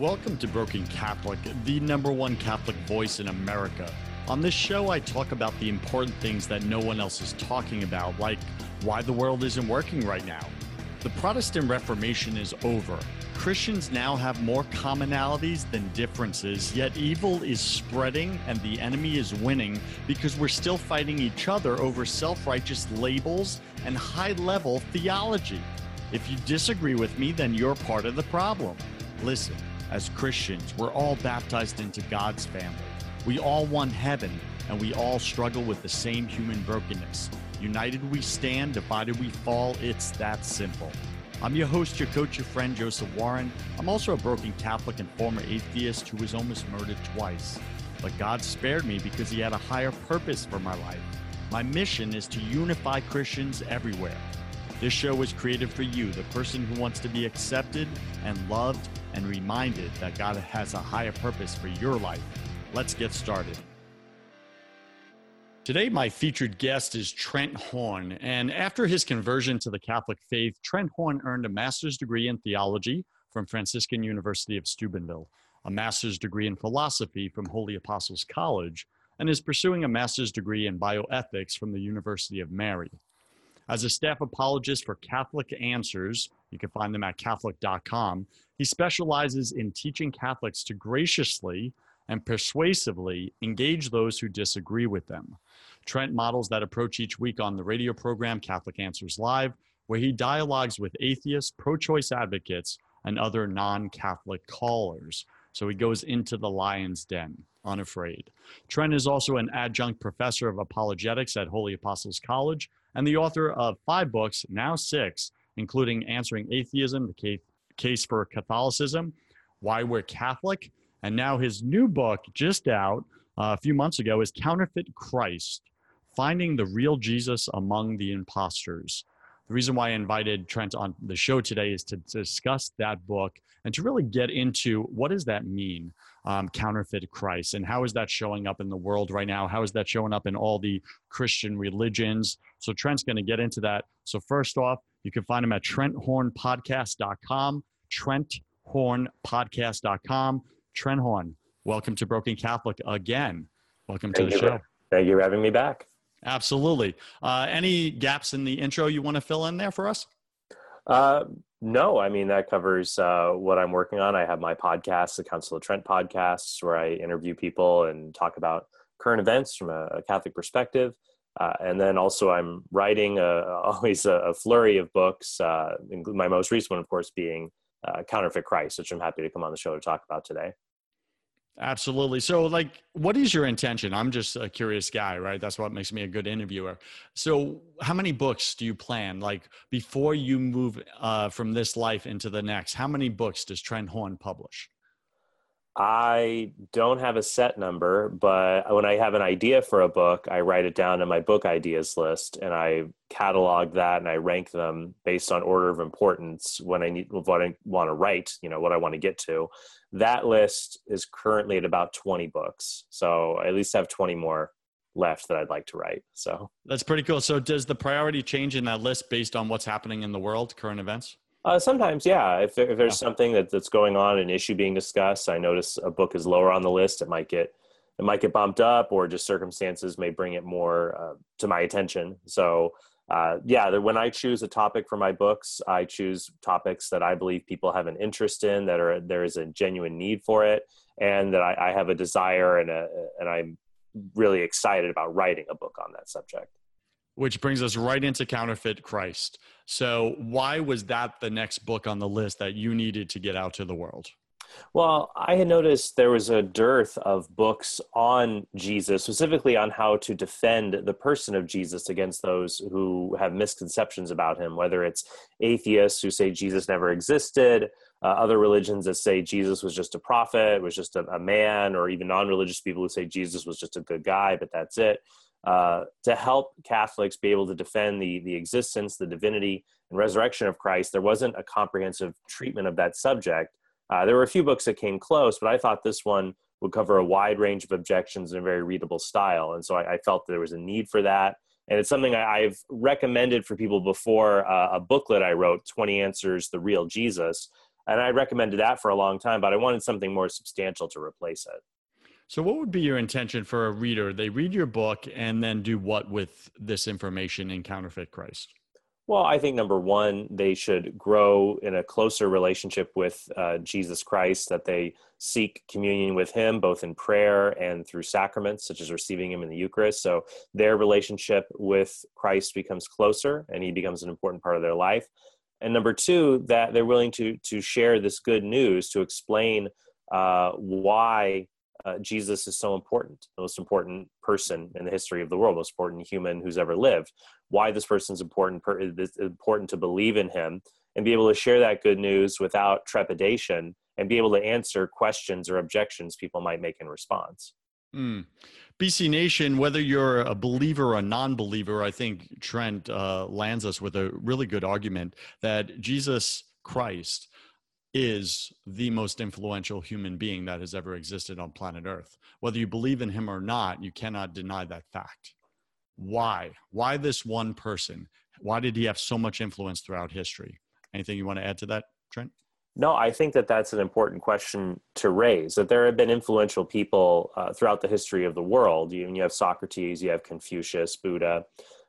Welcome to Broken Catholic, the number one Catholic voice in America. On this show, I talk about the important things that no one else is talking about, like why the world isn't working right now. The Protestant Reformation is over. Christians now have more commonalities than differences, yet evil is spreading and the enemy is winning because we're still fighting each other over self righteous labels and high level theology. If you disagree with me, then you're part of the problem. Listen. As Christians, we're all baptized into God's family. We all want heaven, and we all struggle with the same human brokenness. United we stand, divided we fall. It's that simple. I'm your host, your coach, your friend, Joseph Warren. I'm also a broken Catholic and former atheist who was almost murdered twice. But God spared me because He had a higher purpose for my life. My mission is to unify Christians everywhere. This show was created for you, the person who wants to be accepted and loved and reminded that God has a higher purpose for your life. Let's get started. Today, my featured guest is Trent Horn. And after his conversion to the Catholic faith, Trent Horn earned a master's degree in theology from Franciscan University of Steubenville, a master's degree in philosophy from Holy Apostles College, and is pursuing a master's degree in bioethics from the University of Mary. As a staff apologist for Catholic Answers, you can find them at Catholic.com. He specializes in teaching Catholics to graciously and persuasively engage those who disagree with them. Trent models that approach each week on the radio program Catholic Answers Live, where he dialogues with atheists, pro choice advocates, and other non Catholic callers. So he goes into the lion's den, unafraid. Trent is also an adjunct professor of apologetics at Holy Apostles College and the author of five books, now six, including Answering Atheism, The Case for Catholicism, Why We're Catholic, and now his new book, just out uh, a few months ago, is Counterfeit Christ Finding the Real Jesus Among the Imposters. The reason why I invited Trent on the show today is to discuss that book and to really get into what does that mean, um, counterfeit Christ, and how is that showing up in the world right now? How is that showing up in all the Christian religions? So Trent's going to get into that. So first off, you can find him at trenthornpodcast.com, trenthornpodcast.com. Trent Horn, welcome to Broken Catholic again. Welcome Thank to the show. Thank you for having me back. Absolutely. Uh, any gaps in the intro you want to fill in there for us? Uh, no, I mean, that covers uh, what I'm working on. I have my podcast, the Council of Trent podcasts, where I interview people and talk about current events from a, Catholic perspective. Uh, and then also, I'm writing a, always a, a, flurry of books, uh, my most recent one, of course, being uh, Counterfeit Christ, which I'm happy to come on the show to talk about today. Absolutely. So, like, what is your intention? I'm just a curious guy, right? That's what makes me a good interviewer. So, how many books do you plan? Like, before you move uh, from this life into the next, how many books does Trent Horn publish? I don't have a set number, but when I have an idea for a book, I write it down in my book ideas list and I catalog that and I rank them based on order of importance when I need what I want to write, you know, what I want to get to. That list is currently at about 20 books. So I at least have 20 more left that I'd like to write. So that's pretty cool. So does the priority change in that list based on what's happening in the world, current events? Uh, sometimes, yeah. If, there, if there's yeah. something that, that's going on, an issue being discussed, I notice a book is lower on the list. It might get it might get bumped up, or just circumstances may bring it more uh, to my attention. So, uh, yeah, when I choose a topic for my books, I choose topics that I believe people have an interest in, that are there is a genuine need for it, and that I, I have a desire and a and I'm really excited about writing a book on that subject which brings us right into Counterfeit Christ. So, why was that the next book on the list that you needed to get out to the world? Well, I had noticed there was a dearth of books on Jesus, specifically on how to defend the person of Jesus against those who have misconceptions about him, whether it's atheists who say Jesus never existed, uh, other religions that say Jesus was just a prophet, was just a, a man, or even non religious people who say Jesus was just a good guy, but that's it uh, to help Catholics be able to defend the, the existence, the divinity, and resurrection of Christ, there wasn't a comprehensive treatment of that subject. Uh, there were a few books that came close, but I thought this one would cover a wide range of objections in a very readable style. And so I, I felt there was a need for that. And it's something I, have recommended for people before uh, a booklet I wrote, 20 Answers, The Real Jesus. and I recommended that for a long time, but I wanted something more substantial to replace it. So, what would be your intention for a reader? They read your book and then do what with this information in Counterfeit Christ? Well, I think number one, they should grow in a closer relationship with uh, Jesus Christ, that they seek communion with Him, both in prayer and through sacraments, such as receiving Him in the Eucharist. So their relationship with Christ becomes closer and He becomes an important part of their life. And number two, that they're willing to, to share this good news to explain uh, why uh, Jesus is so important, the most important person in the history of the world, most important human who's ever lived. Why this person's important, it's important to believe in him and be able to share that good news without trepidation and be able to answer questions or objections people might make in response. Mm. BC Nation, whether you're a believer or a non believer, I think Trent uh, lands us with a really good argument that Jesus Christ is the most influential human being that has ever existed on planet Earth. Whether you believe in him or not, you cannot deny that fact. Why? Why this one person? Why did he have so much influence throughout history? Anything you want to add to that, Trent? No, I think that that's an important question to raise. That there have been influential people uh, throughout the history of the world. You, you have Socrates, you have Confucius, Buddha,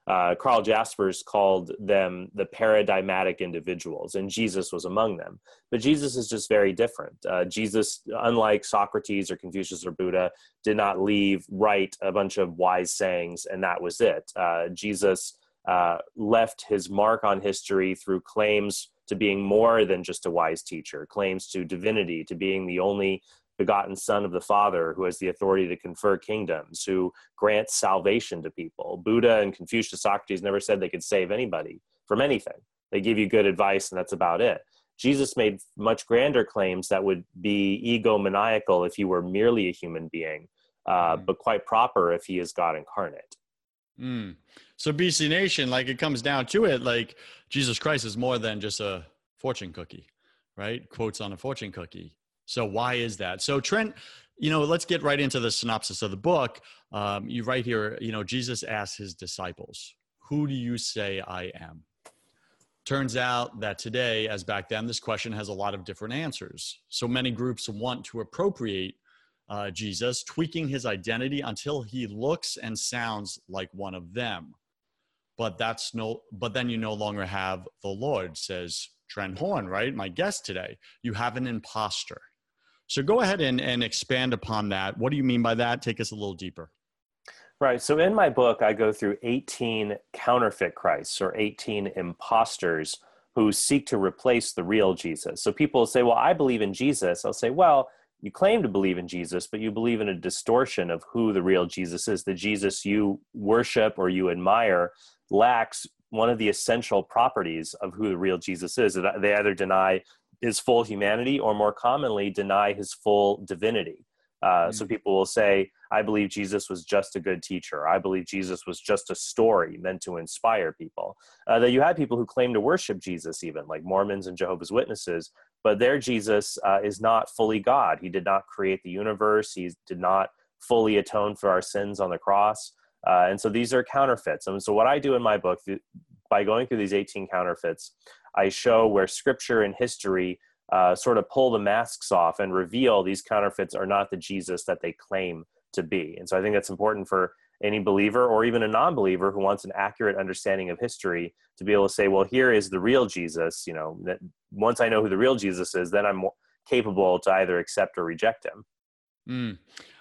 uh, Karl Jaspers called them the paradigmatic individuals, and Jesus was among them. But Jesus is just very different. Uh, Jesus, unlike Socrates or Confucius or Buddha, did not leave write a bunch of wise sayings and that was it. Uh, Jesus uh, left his mark on history through claims to being more than just a wise teacher, claims to divinity, to being the only begotten Son of the Father, who has the authority to confer kingdoms, who grants salvation to people. Buddha and Confucius, Socrates never said they could save anybody from anything. They give you good advice, and that's about it. Jesus made much grander claims that would be egomaniacal if he were merely a human being, uh, mm. but quite proper if he is God incarnate. Mm. So, BC Nation, like it comes down to it, like Jesus Christ is more than just a fortune cookie, right? Quotes on a fortune cookie. So why is that? So Trent, you know, let's get right into the synopsis of the book. Um, you write here, you know, Jesus asks his disciples, "Who do you say I am?" Turns out that today, as back then, this question has a lot of different answers. So many groups want to appropriate uh, Jesus, tweaking his identity until he looks and sounds like one of them. But that's no. But then you no longer have the Lord, says Trent Horn, right? My guest today. You have an impostor. So go ahead and, and expand upon that. What do you mean by that? Take us a little deeper. Right. So in my book, I go through 18 counterfeit Christs or 18 imposters who seek to replace the real Jesus. So people say, Well, I believe in Jesus. I'll say, Well, you claim to believe in Jesus, but you believe in a distortion of who the real Jesus is. The Jesus you worship or you admire lacks one of the essential properties of who the real Jesus is. They either deny his full humanity or more commonly deny his full divinity. Uh, mm-hmm. So people will say, I believe Jesus was just a good teacher. I believe Jesus was just a story meant to inspire people. Uh, that you had people who claim to worship Jesus, even like Mormons and Jehovah's Witnesses, but their Jesus uh, is not fully God. He did not create the universe, he did not fully atone for our sins on the cross. Uh, and so these are counterfeits. And so, what I do in my book, by going through these 18 counterfeits, I show where scripture and history uh, sort of pull the masks off and reveal these counterfeits are not the Jesus that they claim to be. And so I think that's important for any believer or even a non believer who wants an accurate understanding of history to be able to say, well, here is the real Jesus. You know, that once I know who the real Jesus is, then I'm capable to either accept or reject him. Mm.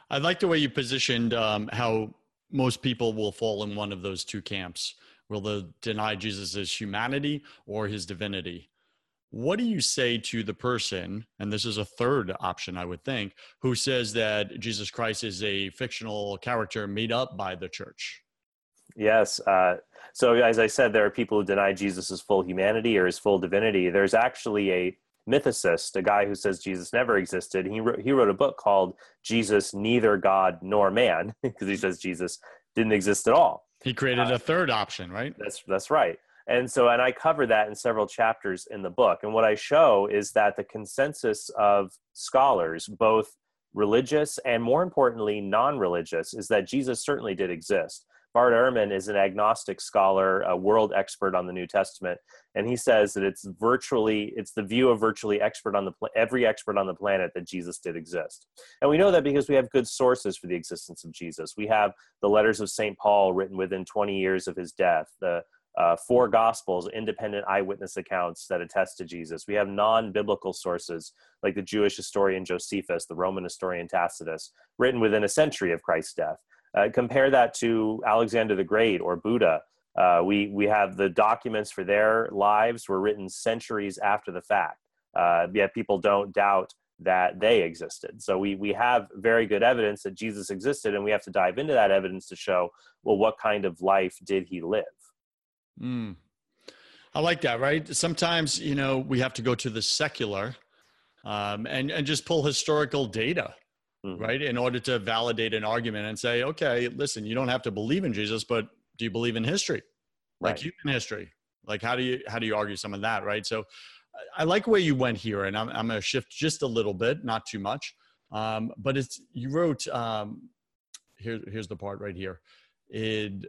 I like the way you positioned um, how most people will fall in one of those two camps. Will they deny Jesus' humanity or his divinity? What do you say to the person, and this is a third option, I would think, who says that Jesus Christ is a fictional character made up by the church? Yes. Uh, so, as I said, there are people who deny Jesus' full humanity or his full divinity. There's actually a mythicist, a guy who says Jesus never existed. He wrote, he wrote a book called Jesus Neither God Nor Man because he says Jesus didn't exist at all. He created uh, a third option, right? That's that's right. And so, and I cover that in several chapters in the book. And what I show is that the consensus of scholars, both religious and more importantly, non religious, is that Jesus certainly did exist. Bart Ehrman is an agnostic scholar, a world expert on the New Testament, and he says that it's virtually it's the view of virtually expert on the every expert on the planet that Jesus did exist. And we know that because we have good sources for the existence of Jesus. We have the letters of St. Paul written within 20 years of his death, the uh, four gospels, independent eyewitness accounts that attest to Jesus. We have non biblical sources like the Jewish historian Josephus, the Roman historian Tacitus, written within a century of Christ's death. Uh, compare that to Alexander the Great or Buddha. Uh, we, we have the documents for their lives were written centuries after the fact. Uh, yet people don't doubt that they existed. So we, we have very good evidence that Jesus existed, and we have to dive into that evidence to show, well, what kind of life did he live? Mm. I like that, right? Sometimes, you know, we have to go to the secular um, and, and just pull historical data, mm-hmm. right, in order to validate an argument and say, okay, listen, you don't have to believe in Jesus, but do you believe in history? Like right. human history? Like, how do you, how do you argue some of that, right? So I like where you went here, and I'm, I'm going to shift just a little bit, not too much. Um, but it's, you wrote, um, here, here's the part right here. It,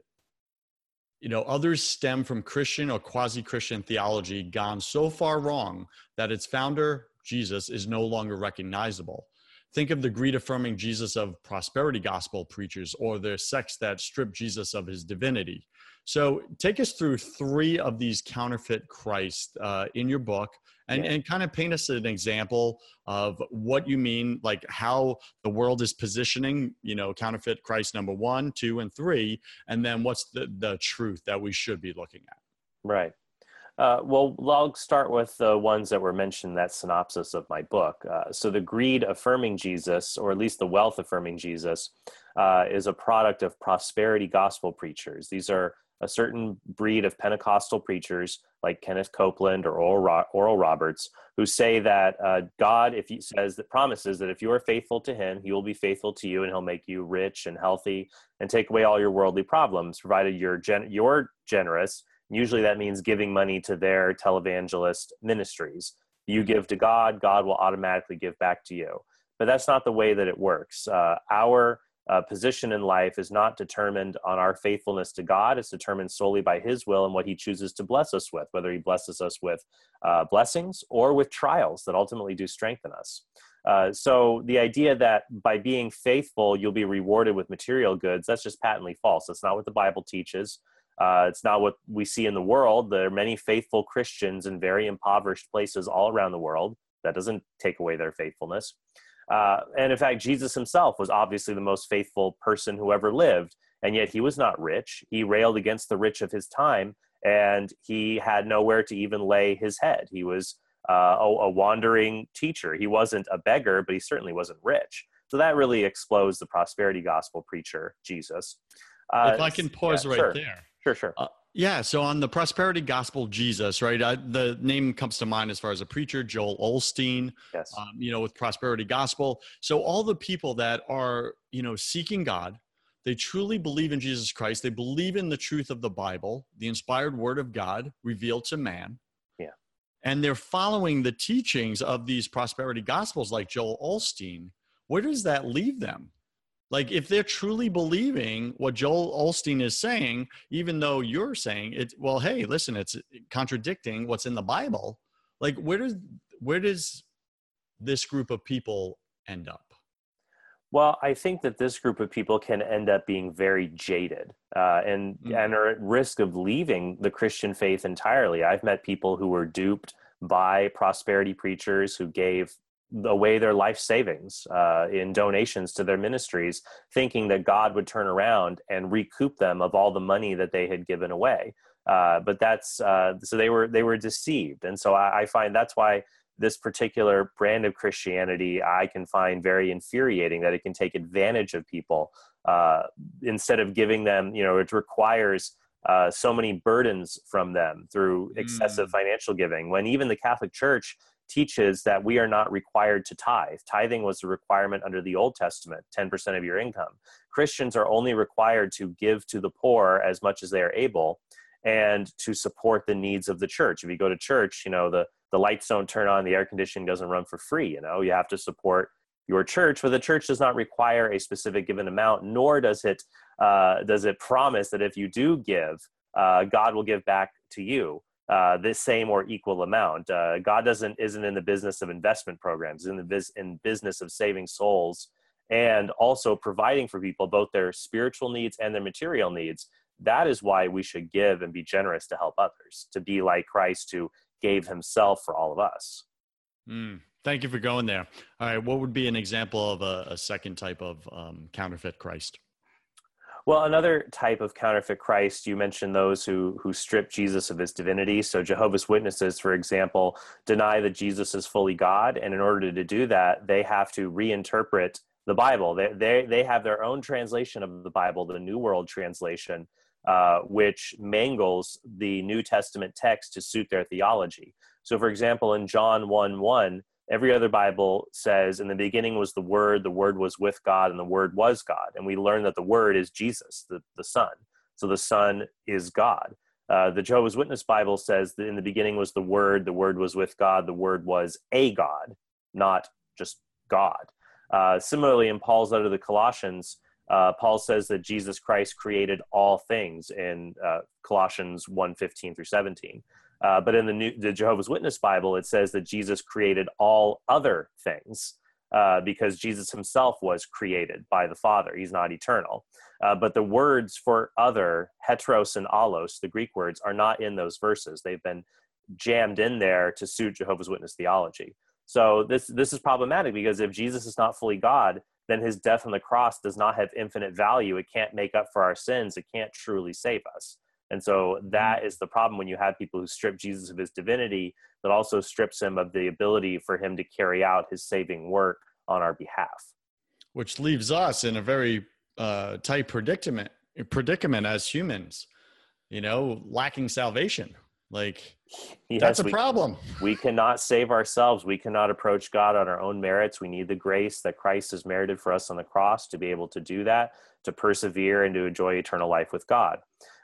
you know, others stem from Christian or quasi Christian theology gone so far wrong that its founder, Jesus, is no longer recognizable. Think of the greed affirming Jesus of prosperity gospel preachers or the sects that strip Jesus of his divinity. So, take us through three of these counterfeit Christ uh, in your book and, yeah. and kind of paint us an example of what you mean, like how the world is positioning, you know, counterfeit Christ number one, two, and three, and then what's the, the truth that we should be looking at. Right. Uh, well, I'll start with the ones that were mentioned in that synopsis of my book. Uh, so, the greed affirming Jesus, or at least the wealth affirming Jesus, uh, is a product of prosperity gospel preachers. These are a certain breed of Pentecostal preachers like Kenneth Copeland or Oral, Roberts who say that uh, God, if he says that promises that if you are faithful to Him, He will be faithful to you and He'll make you rich and healthy and take away all your worldly problems, provided you're gen- you're generous. Usually that means giving money to their televangelist ministries. You give to God, God will automatically give back to you. But that's not the way that it works. Uh, our uh, position in life is not determined on our faithfulness to God. It's determined solely by His will and what He chooses to bless us with, whether He blesses us with uh, blessings or with trials that ultimately do strengthen us. Uh, so the idea that by being faithful you'll be rewarded with material goods that's just patently false. That's not what the Bible teaches. Uh, it's not what we see in the world. There are many faithful Christians in very impoverished places all around the world. That doesn't take away their faithfulness. Uh, and in fact, Jesus himself was obviously the most faithful person who ever lived, and yet he was not rich. He railed against the rich of his time, and he had nowhere to even lay his head. He was uh, a, a, wandering teacher. He wasn't a beggar, but he certainly wasn't rich. So that really explodes the prosperity gospel preacher, Jesus. Uh, if I can pause yeah, right sure. there. Sure, sure. Uh, yeah, so on the prosperity gospel Jesus, right? I, the name comes to mind as far as a preacher, Joel Osteen. Yes. Um, you know, with prosperity gospel. So all the people that are you know seeking God, they truly believe in Jesus Christ. They believe in the truth of the Bible, the inspired Word of God revealed to man. Yeah. And they're following the teachings of these prosperity gospels, like Joel Osteen. Where does that leave them? Like if they're truly believing what Joel Osteen is saying, even though you're saying it, well, hey, listen, it's contradicting what's in the Bible. Like where does where does this group of people end up? Well, I think that this group of people can end up being very jaded uh, and mm-hmm. and are at risk of leaving the Christian faith entirely. I've met people who were duped by prosperity preachers who gave away their life savings uh, in donations to their ministries, thinking that God would turn around and recoup them of all the money that they had given away. Uh, but that's uh, so they were they were deceived, and so I, I, find that's why this particular brand of Christianity I can find very infuriating that it can take advantage of people uh, instead of giving them you know it requires. Uh, so many burdens from them through excessive mm. financial giving when even the catholic church teaches that we are not required to tithe. Tithing was a requirement under the Old Testament, 10% of your income. Christians are only required to give to the poor as much as they are able and to support the needs of the church. If you go to church, you know, the, the lights don't turn on, the air conditioning doesn't run for free, you know, you have to support your church, but the church does not require a specific given amount, nor does it uh, does it promise that if you do give, uh, God will give back to you uh, the same or equal amount. Uh, God doesn't isn't in the business of investment programs, in the biz, in business of saving souls and also providing for people both their spiritual needs and their material needs. That is why we should give and be generous to help others, to be like Christ who gave himself for all of us. Mm, thank you for going there. All right, what would be an example of a, a second type of um, counterfeit Christ? Well, another type of counterfeit Christ, you mentioned those who who strip Jesus of his divinity. So Jehovah's Witnesses, for example, deny that Jesus is fully God, and in order to do that, they have to reinterpret the Bible. They they they have their own translation of the Bible, the New World Translation, uh, which mangles the New Testament text to suit their theology. So, for example, in John one one, Every other Bible says, in the beginning was the Word, the Word was with God, and the Word was God. And we learn that the Word is Jesus, the, the Son. So the Son is God. Uh, the Jehovah's Witness Bible says that in the beginning was the Word, the Word was with God, the Word was a God, not just God. Uh, similarly, in Paul's letter to the Colossians, uh, Paul says that Jesus Christ created all things in uh, Colossians 1 15 through 17. Uh, but in the, New, the Jehovah's Witness Bible, it says that Jesus created all other things uh, because Jesus himself was created by the Father. He's not eternal. Uh, but the words for other, heteros and allos, the Greek words, are not in those verses. They've been jammed in there to suit Jehovah's Witness theology. So this this is problematic because if Jesus is not fully God, then his death on the cross does not have infinite value. It can't make up for our sins. It can't truly save us. And so that mm. the problem when you have people who strip Jesus of his divinity, that also strips him of the ability for him to carry out his saving work on our behalf. Which leaves us in a very uh, tight predicament predicament as humans, you know, lacking salvation. Like yes, that's a we, problem. We cannot save ourselves. We cannot approach God on our own merits. We need the grace that Christ has merited for us on the cross to be able to do that, to persevere and to enjoy eternal life with God.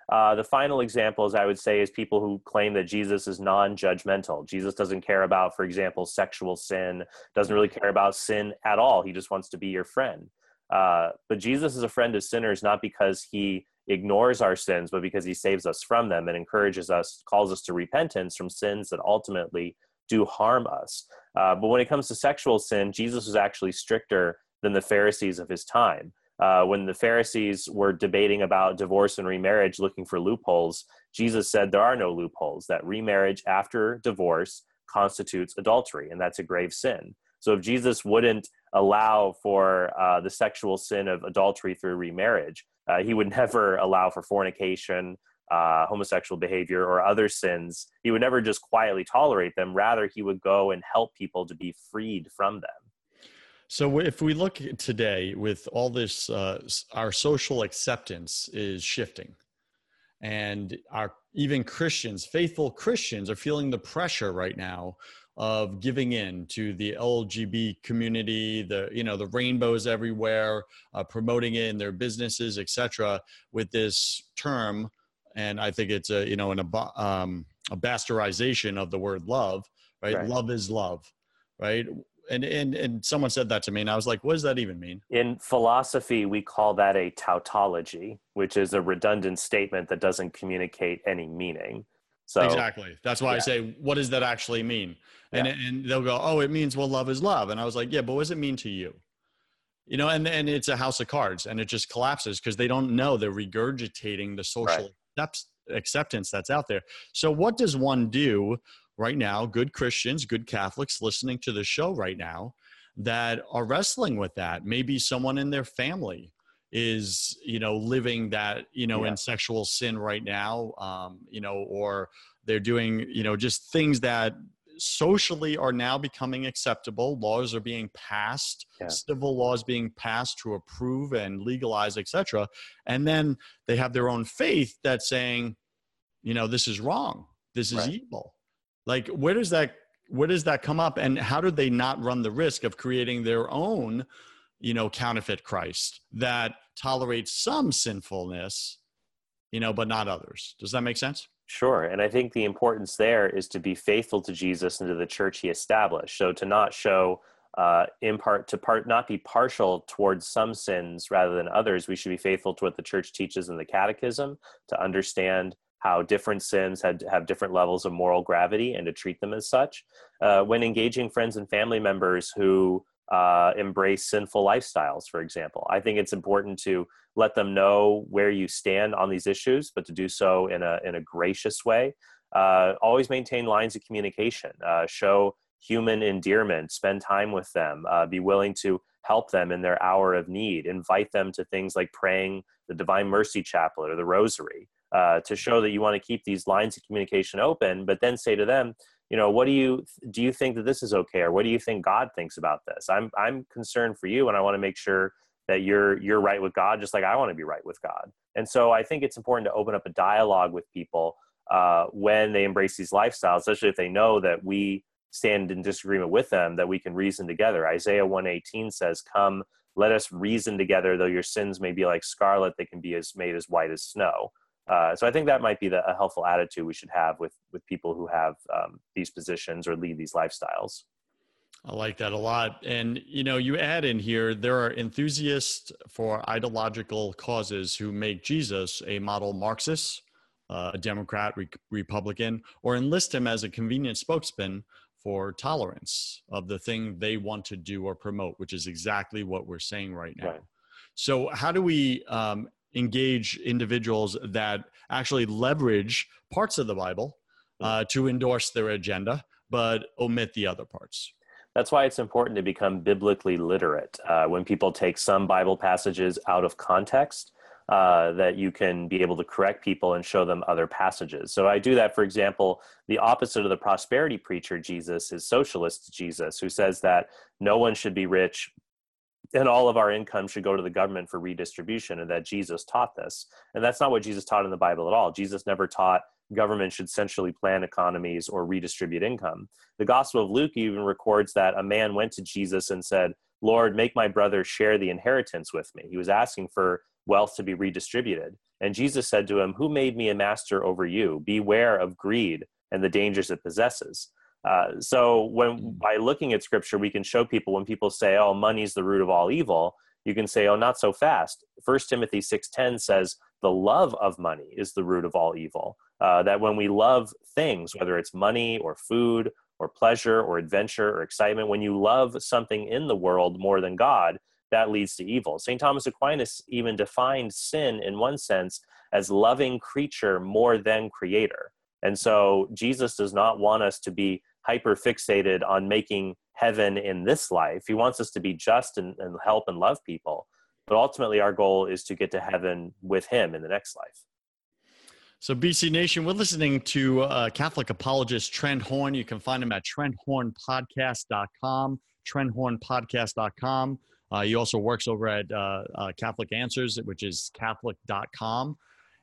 Uh, the final examples I would say is people who claim that Jesus is non-judgmental. Jesus doesn't care about, for example, sexual sin. Doesn't really care about sin at all. He just wants to be your friend. Uh, but Jesus is a friend of sinners not because he ignores our sins, but because he saves us from them and encourages us, calls us to repentance from sins that ultimately do harm us. Uh, but when it comes to sexual sin, Jesus was actually stricter than the Pharisees of his time uh, when the Pharisees were debating about divorce and remarriage, looking for loopholes, Jesus said there are no loopholes, that remarriage after divorce constitutes adultery, and that's a grave sin. So if Jesus wouldn't allow for uh, the sexual sin of adultery through remarriage, uh, he would never allow for fornication, uh, homosexual behavior, or other sins. He would never just quietly tolerate them. Rather, he would go and help people to be freed from them. So if we look today with all this, uh, our social acceptance is shifting, and our even Christians, faithful Christians, are feeling the pressure right now of giving in to the LGB community, the you know the rainbows everywhere, uh, promoting it in their businesses, etc. With this term, and I think it's a you know an um, a bastardization of the word love, right? right? Love is love, right? And and and someone said that to me and i was like what does that even mean? In philosophy we call that a tautology which is a redundant statement that doesn't communicate any meaning. So exactly. That's why yeah. i say what does that actually mean? And yeah. and they'll go oh it means well love is love. And i was like yeah but what does it mean to you? You know and and it's a house of cards and it just collapses because they don't know they're regurgitating the social right. acceptance that's out there. So what does one do right now, good Christians, good Catholics listening to the show right now that are wrestling with that. Maybe someone in their family is, you know, living that, you know, yeah. in sexual sin right now, um, you know, or they're doing, you know, just things that socially are now becoming acceptable laws are being passed yeah. civil laws being passed to approve and legalize etc and then they have their own faith that's saying you know this is wrong this is right. evil like, where does that where does that come up, and how do they not run the risk of creating their own, you know, counterfeit Christ that tolerates some sinfulness, you know, but not others? Does that make sense? Sure. And I think the importance there is to be faithful to Jesus and to the church he established. So to not show uh, in part to part not be partial towards some sins rather than others. We should be faithful to what the church teaches in the catechism to understand how different sins had, have different levels of moral gravity and to treat them as such. Uh, when engaging friends and family members who uh, embrace sinful lifestyles, for example, I think it's important to let them know where you stand on these issues, but to do so in a in a gracious way. Uh, always maintain lines of communication. Uh, show human endearment. Spend time with them. Uh, be willing to help them in their hour of need. Invite them to things like praying the Divine Mercy Chaplet or the Rosary uh, to show that you want to keep these lines of communication open. But then say to them, you know, what do you do? You think that this is okay, or what do you think God thinks about this? I'm I'm concerned for you, and I want to make sure that you're you're right with God, just like I want to be right with God. And so I think it's important to open up a dialogue with people uh, when they embrace these lifestyles, especially if they know that we stand in disagreement with them, that we can reason together. Isaiah 118 says, "Come, let us reason together. Though your sins may be like scarlet, they can be as made as white as snow." Uh, so I think that might be the, a helpful attitude we should have with with people who have um, these positions or lead these lifestyles. I like that a lot. And you know, you add in here there are enthusiasts for ideological causes who make Jesus a model Marxist, uh, a Democrat, re- Republican, or enlist him as a convenient spokesman for tolerance of the thing they want to do or promote, which is exactly what we're saying right now. Right. So, how do we um, engage individuals that actually leverage parts of the Bible uh, to endorse their agenda, but omit the other parts. That's why it's important to become biblically literate. Uh, when people take some Bible passages out of context, uh, that you can be able to correct people and show them other passages. So I do that, for example, the opposite of the prosperity preacher Jesus is socialist Jesus, who says that no one should be rich and all of our income should go to the government for redistribution and that jesus taught this. And that's not what jesus taught in the bible at all. Jesus never taught government should centrally plan economies or redistribute income. The gospel of luke even records that a man went to jesus and said lord make my brother share the inheritance with me. He was asking for wealth to be redistributed. And jesus said to him who made me a master over you? Beware of greed and the dangers it possesses uh, so when by looking at scripture, we can show people when people say, "Oh, money's the root of all evil," you can say, "Oh, not so fast." First Timothy six ten says, "The love of money is the root of all evil." Uh, that when we love things, whether it's money or food or pleasure or adventure or excitement, when you love something in the world more than God, that leads to evil. St. Thomas Aquinas even defined sin in one sense as loving creature more than creator. And so Jesus does not want us to be hyper fixated on making heaven in this life. He wants us to be just and, and help and love people. But ultimately, our goal is to get to heaven with Him in the next life. So, BC Nation, we're listening to uh, Catholic apologist Trent Horn. You can find him at trenthornpodcast.com, trenthornpodcast.com. Uh, he also works over at uh, uh, Catholic Answers, which is catholic.com.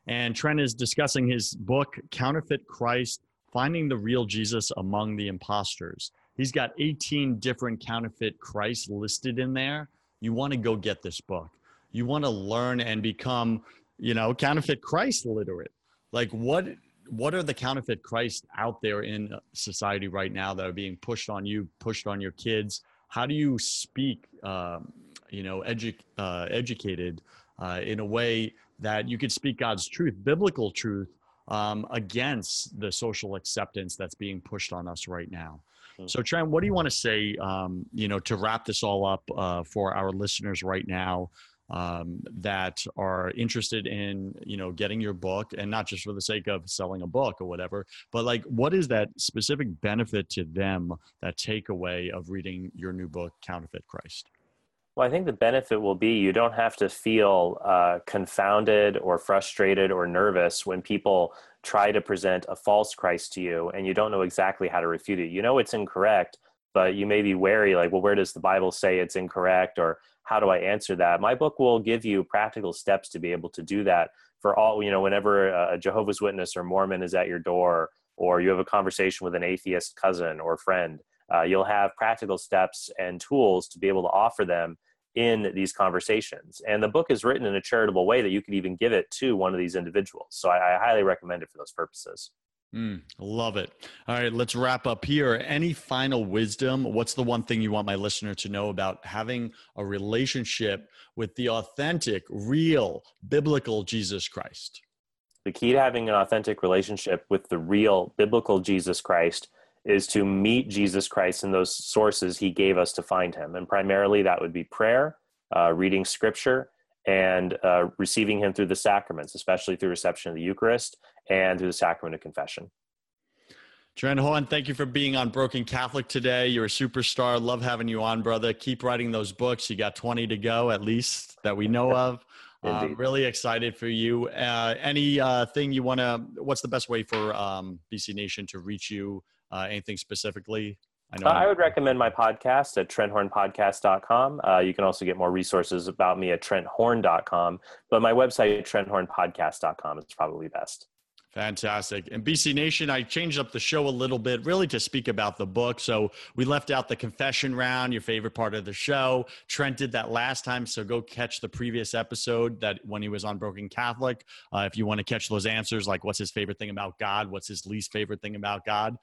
And Trent is discussing his book, Counterfeit Christ Finding the Real Jesus Among the Imposters. He's got 18 different counterfeit Christ listed in there. You want to go get this book. You want to learn and become, you know, counterfeit Christ literate. Like what what are the counterfeit Christ out there in society right now that are being pushed on you, pushed on your kids? How do you speak, um, you know, edu- uh, educated uh, in a way that you could speak God's truth, biblical truth, um, against the social acceptance that's being pushed on us right now. Hmm. So, Trent, what do you want to say, um, you know, to wrap this all up uh, for our listeners right now um, that are interested in, you know, getting your book and not just for the sake of selling a book or whatever, but like, what is that specific benefit to them, that takeaway of reading your new book, Counterfeit Christ? Well, I think the benefit will be you don't have to feel uh, confounded or frustrated or nervous when people try to present a false Christ to you and you don't know exactly how to refute it. You know it's incorrect, but you may be wary like, well, where does the Bible say it's incorrect or how do I answer that? My book will give you practical steps to be able to do that for all, you know, whenever a Jehovah's Witness or Mormon is at your door or you have a conversation with an atheist cousin or friend uh, you'll have practical steps and tools to be able to offer them in these conversations. And the book is written in a charitable way that you could even give it to one of these individuals. So I, I highly recommend it for those purposes. Mm, love it. All right, let's wrap up here. Any final wisdom? What's the one thing you want my listener to know about having a relationship with the authentic, real, biblical Jesus Christ? The key to having an authentic relationship with the real, biblical Jesus Christ is to meet Jesus Christ in those sources he gave us to find him. And primarily that would be prayer, uh, reading scripture, and uh, receiving him through the sacraments, especially through reception of the Eucharist and through the sacrament of confession. Trent Horn, thank you for being on Broken Catholic today. You're a superstar. Love having you on, brother. Keep writing those books. You got 20 to go, at least that we know of. Uh, really excited for you. Uh, any uh, thing you want to? What's the best way for um, BC Nation to reach you? Uh, anything specifically? I know. Uh, I would recommend my podcast at trenthornpodcast.com. Uh, you can also get more resources about me at trenthorn.com, but my website, trenthornpodcast.com, is probably best. Fantastic. And BC Nation, I changed up the show a little bit, really to speak about the book. So we left out the confession round, your favorite part of the show. Trent did that last time. So go catch the previous episode that when he was on Broken Catholic. Uh, if you want to catch those answers, like what's his favorite thing about God? What's his least favorite thing about God?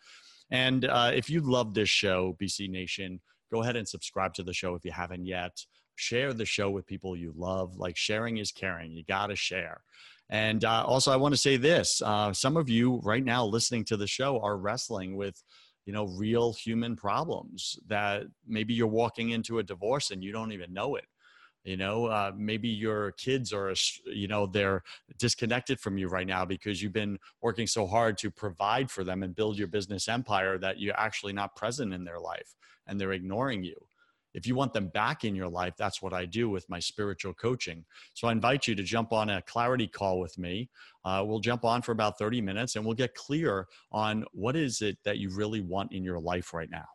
And uh, if you love this show, BC Nation, go ahead and subscribe to the show if you haven't yet. Share the show with people you love. Like sharing is caring. You got to share. And uh, also, I want to say this uh, some of you right now listening to the show are wrestling with you know real human problems that maybe you're walking into a divorce and you don't even know it you know uh, maybe your kids are you know they're disconnected from you right now because you've been working so hard to provide for them and build your business empire that you're actually not present in their life and they're ignoring you if you want them back in your life, that's what I do with my spiritual coaching. So I invite you to jump on a clarity call with me. Uh, we'll jump on for about 30 minutes and we'll get clear on what is it that you really want in your life right now.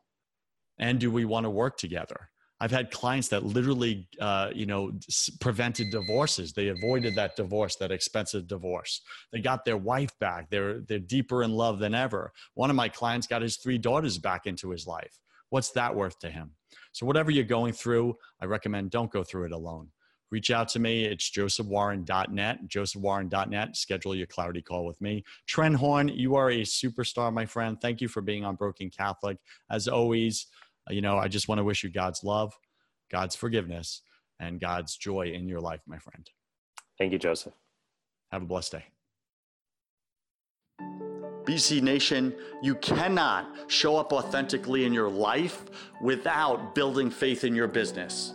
And do we want to work together? I've had clients that literally, uh, you know, prevented divorces. They avoided that divorce, that expensive divorce. They got their wife back. They're they're deeper in love than ever. One of my clients got his three daughters back into his life. What's that worth to him? So, whatever you're going through, I recommend don't go through it alone. Reach out to me. It's josephwarren.net, josephwarren.net. Schedule your clarity call with me. Trent Horn, you are a superstar, my friend. Thank you for being on Broken Catholic. As always, Uh, you know, I just want to wish you God's love, God's forgiveness, and God's joy in your life, my friend. Thank you, Joseph. Have a blessed day. BC Nation, you cannot show up authentically in your life without building faith in your business.